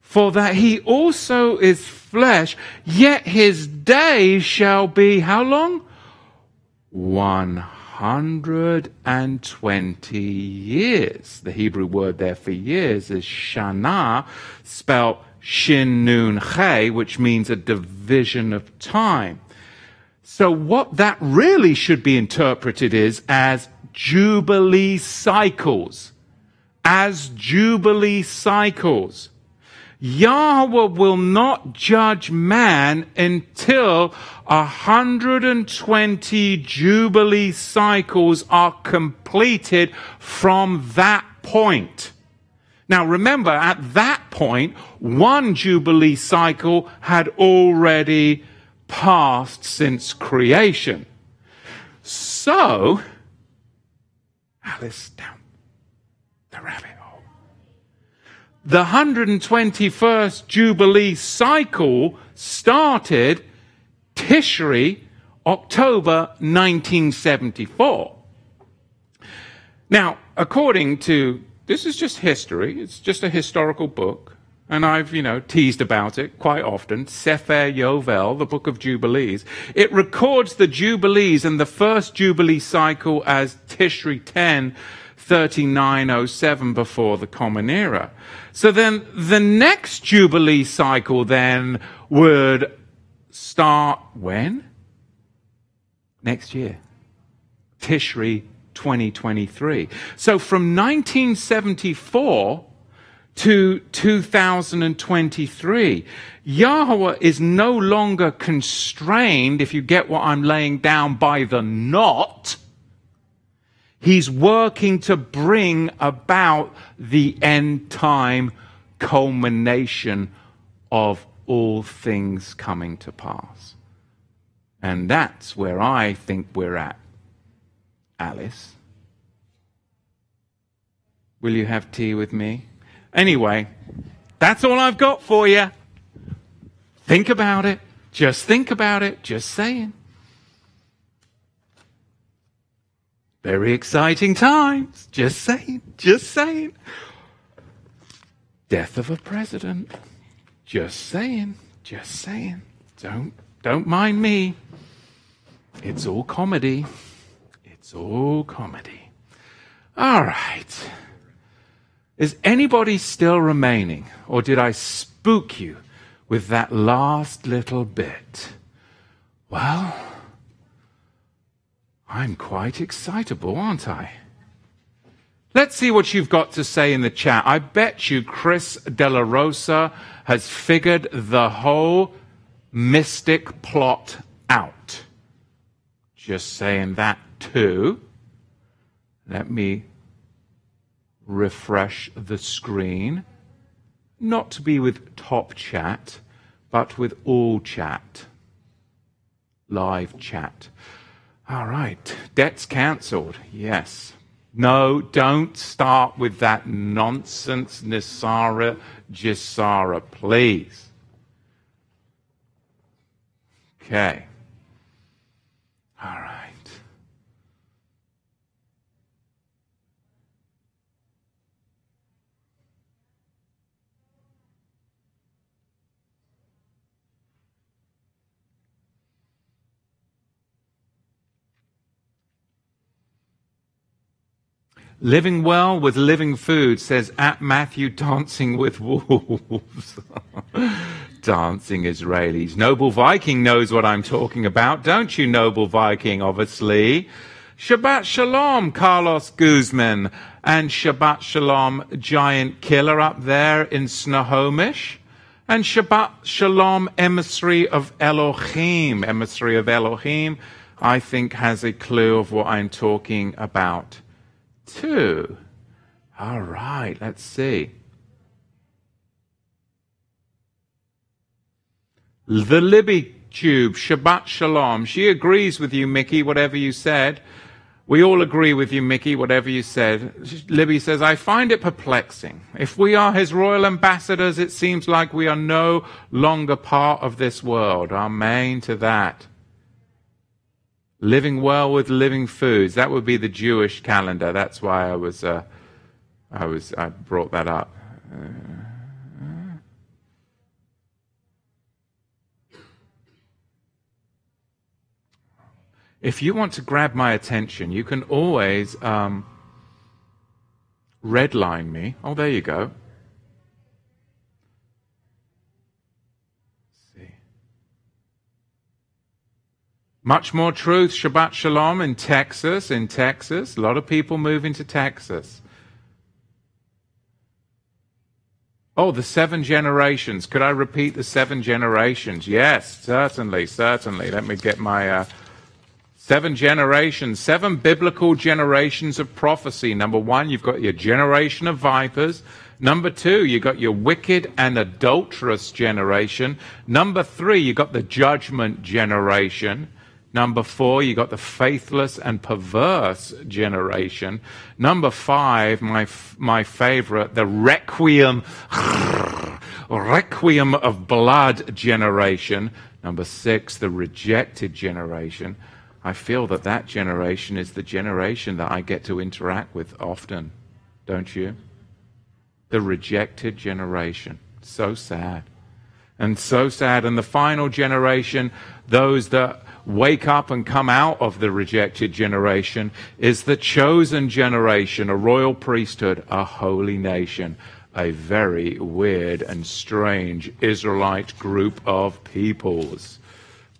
for that he also is flesh, yet his days shall be how long? 120 years. The Hebrew word there for years is shana, spelled shin nun che, which means a division of time. So what that really should be interpreted is as jubilee cycles. As jubilee cycles. Yahweh will not judge man until 120 Jubilee cycles are completed from that point. Now remember, at that point, one Jubilee cycle had already passed since creation. So, Alice down the rabbit the 121st Jubilee cycle started Tishri, October 1974. Now, according to this is just history, it's just a historical book, and I've, you know, teased about it quite often. Sefer Yovel, the book of Jubilees. It records the Jubilees and the first Jubilee cycle as Tishri 10 3907 before the Common Era. So then the next Jubilee cycle then would start when? Next year. Tishri 2023. So from 1974 to 2023, Yahweh is no longer constrained, if you get what I'm laying down, by the not He's working to bring about the end time culmination of all things coming to pass. And that's where I think we're at. Alice, will you have tea with me? Anyway, that's all I've got for you. Think about it. Just think about it. Just saying. Very exciting times. Just saying. Just saying. Death of a president. Just saying. Just saying. Don't don't mind me. It's all comedy. It's all comedy. All right. Is anybody still remaining? Or did I spook you with that last little bit? Well, I'm quite excitable, aren't I? Let's see what you've got to say in the chat. I bet you Chris De La Rosa has figured the whole mystic plot out. Just saying that too. Let me refresh the screen. Not to be with top chat, but with all chat. Live chat. All right. Debts cancelled. Yes. No, don't start with that nonsense, Nisara Jisara, please. Okay. All right. Living well with living food says at Matthew dancing with wolves. dancing Israelis. Noble Viking knows what I'm talking about, don't you, Noble Viking, obviously? Shabbat Shalom, Carlos Guzman, and Shabbat Shalom, Giant Killer up there in Snohomish. And Shabbat Shalom, emissary of Elohim. Emissary of Elohim, I think, has a clue of what I'm talking about, too. All right, let's see. The Libby Tube, Shabbat Shalom. She agrees with you, Mickey, whatever you said. We all agree with you, Mickey, whatever you said. Libby says, I find it perplexing. If we are his royal ambassadors, it seems like we are no longer part of this world. Amen to that. Living well with living foods. That would be the Jewish calendar. That's why I was, uh, I was, I brought that up. Uh, if you want to grab my attention, you can always um, redline me. Oh, there you go. Much more truth, Shabbat Shalom in Texas. In Texas, a lot of people moving to Texas. Oh, the seven generations. Could I repeat the seven generations? Yes, certainly, certainly. Let me get my. Uh, Seven generations, seven biblical generations of prophecy. Number one, you've got your generation of vipers. Number two, you've got your wicked and adulterous generation. Number three, you've got the judgment generation. Number four, you got the faithless and perverse generation. Number five, my, my favorite, the requiem, requiem of blood generation. Number six, the rejected generation. I feel that that generation is the generation that I get to interact with often, don't you? The rejected generation. So sad. And so sad. And the final generation, those that wake up and come out of the rejected generation, is the chosen generation, a royal priesthood, a holy nation, a very weird and strange Israelite group of peoples.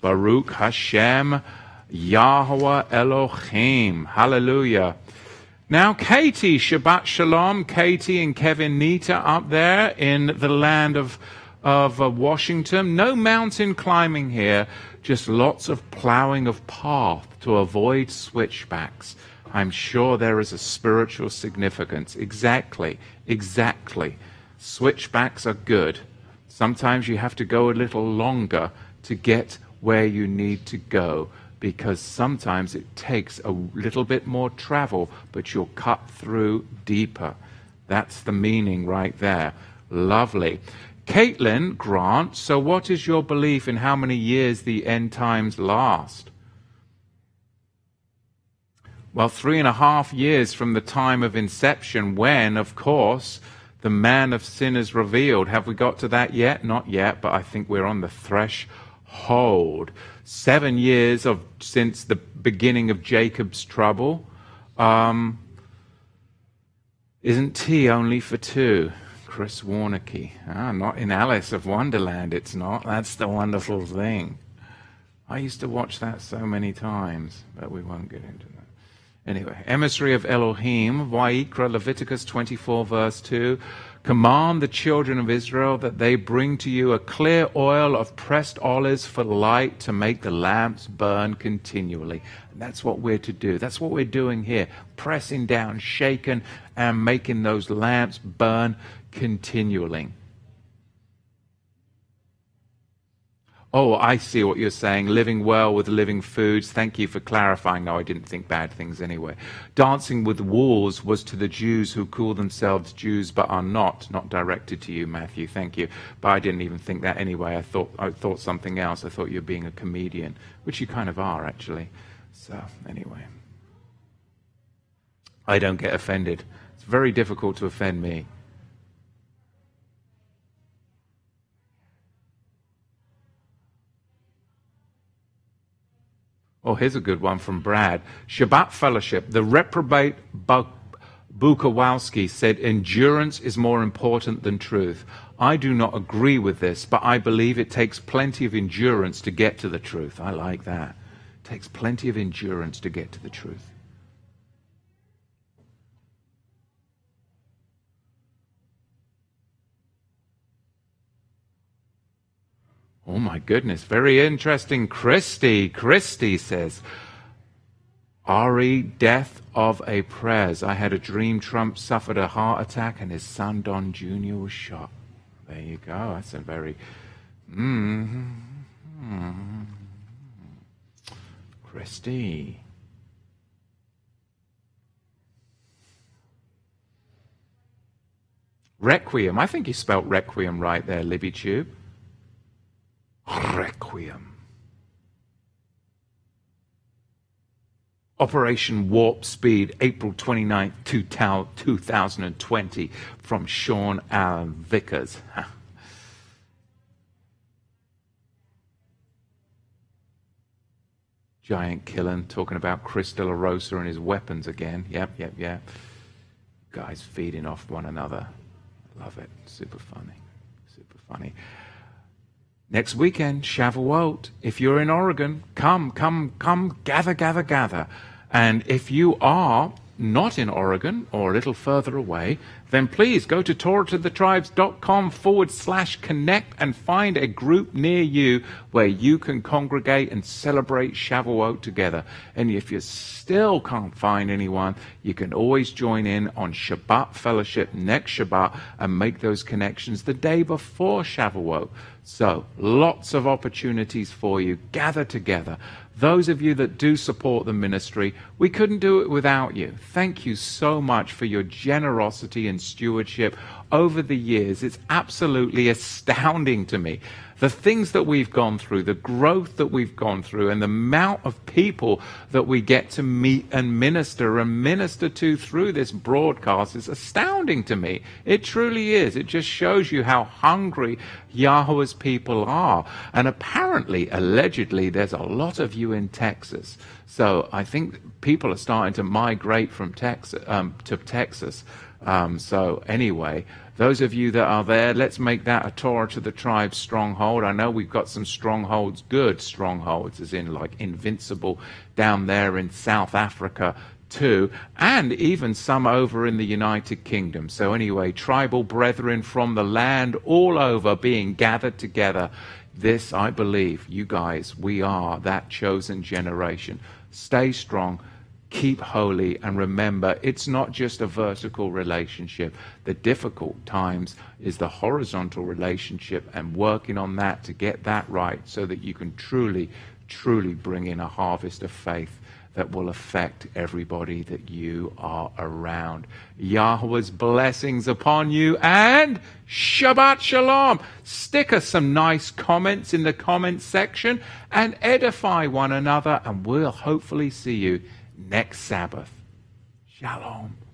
Baruch Hashem Yahweh Elohim. Hallelujah. Now, Katie, Shabbat Shalom, Katie and Kevin Nita up there in the land of, of uh, Washington. No mountain climbing here, just lots of plowing of path to avoid switchbacks. I'm sure there is a spiritual significance. Exactly, exactly. Switchbacks are good. Sometimes you have to go a little longer to get where you need to go because sometimes it takes a little bit more travel, but you'll cut through deeper. That's the meaning right there. Lovely. Caitlin Grant, so what is your belief in how many years the end times last? Well, three and a half years from the time of inception, when, of course, the man of sin is revealed. Have we got to that yet? Not yet, but I think we're on the threshold seven years of since the beginning of Jacob's trouble. Um, isn't tea only for two? Chris Warnocky. Ah, not in Alice of Wonderland, it's not. That's the wonderful thing. I used to watch that so many times, but we won't get into that. Anyway, emissary of Elohim, Vayikra, Leviticus 24, verse 2. Command the children of Israel that they bring to you a clear oil of pressed olives for light to make the lamps burn continually. And that's what we're to do. That's what we're doing here. Pressing down, shaking, and making those lamps burn continually. Oh, I see what you're saying. Living well with living foods. Thank you for clarifying. No, I didn't think bad things anyway. Dancing with wolves was to the Jews who call themselves Jews but are not. Not directed to you, Matthew. Thank you. But I didn't even think that anyway. I thought I thought something else. I thought you were being a comedian, which you kind of are actually. So anyway, I don't get offended. It's very difficult to offend me. Oh, here's a good one from Brad. Shabbat fellowship. The reprobate bu- Bukowalski said, Endurance is more important than truth. I do not agree with this, but I believe it takes plenty of endurance to get to the truth. I like that. It takes plenty of endurance to get to the truth. Oh my goodness, very interesting. Christy, Christy says, Ari, death of a prayers. I had a dream Trump suffered a heart attack and his son Don Jr. was shot. There you go. That's a very. Mm, Christy. Requiem. I think you spelt requiem right there, Libby Tube. Requiem. Operation Warp Speed, April 29th, 2020, from Sean Allen Vickers. Giant Killen talking about Chris De La Rosa and his weapons again. Yep, yep, yep. Guys feeding off one another. Love it. Super funny. Super funny. Next weekend, Shavuot. If you're in Oregon, come, come, come, gather, gather, gather. And if you are not in Oregon or a little further away, then please go to TorahToTheTribes.com forward slash connect and find a group near you where you can congregate and celebrate Shavuot together. And if you still can't find anyone, you can always join in on Shabbat Fellowship next Shabbat and make those connections the day before Shavuot. So, lots of opportunities for you. Gather together. Those of you that do support the ministry, we couldn't do it without you. Thank you so much for your generosity and stewardship over the years. It's absolutely astounding to me the things that we've gone through, the growth that we've gone through, and the amount of people that we get to meet and minister and minister to through this broadcast is astounding to me. It truly is. It just shows you how hungry Yahweh's people are. And apparently, allegedly, there's a lot of you in Texas. So I think people are starting to migrate from Texas um, to Texas. Um, so anyway, those of you that are there, let's make that a Torah to the tribe stronghold. I know we've got some strongholds, good strongholds, as in like invincible down there in South Africa too, and even some over in the United Kingdom. So anyway, tribal brethren from the land all over being gathered together. This, I believe, you guys, we are that chosen generation. Stay strong keep holy and remember it's not just a vertical relationship. The difficult times is the horizontal relationship and working on that to get that right so that you can truly, truly bring in a harvest of faith that will affect everybody that you are around. Yahweh's blessings upon you and Shabbat Shalom. Stick us some nice comments in the comments section and edify one another, and we'll hopefully see you next Sabbath. Shalom.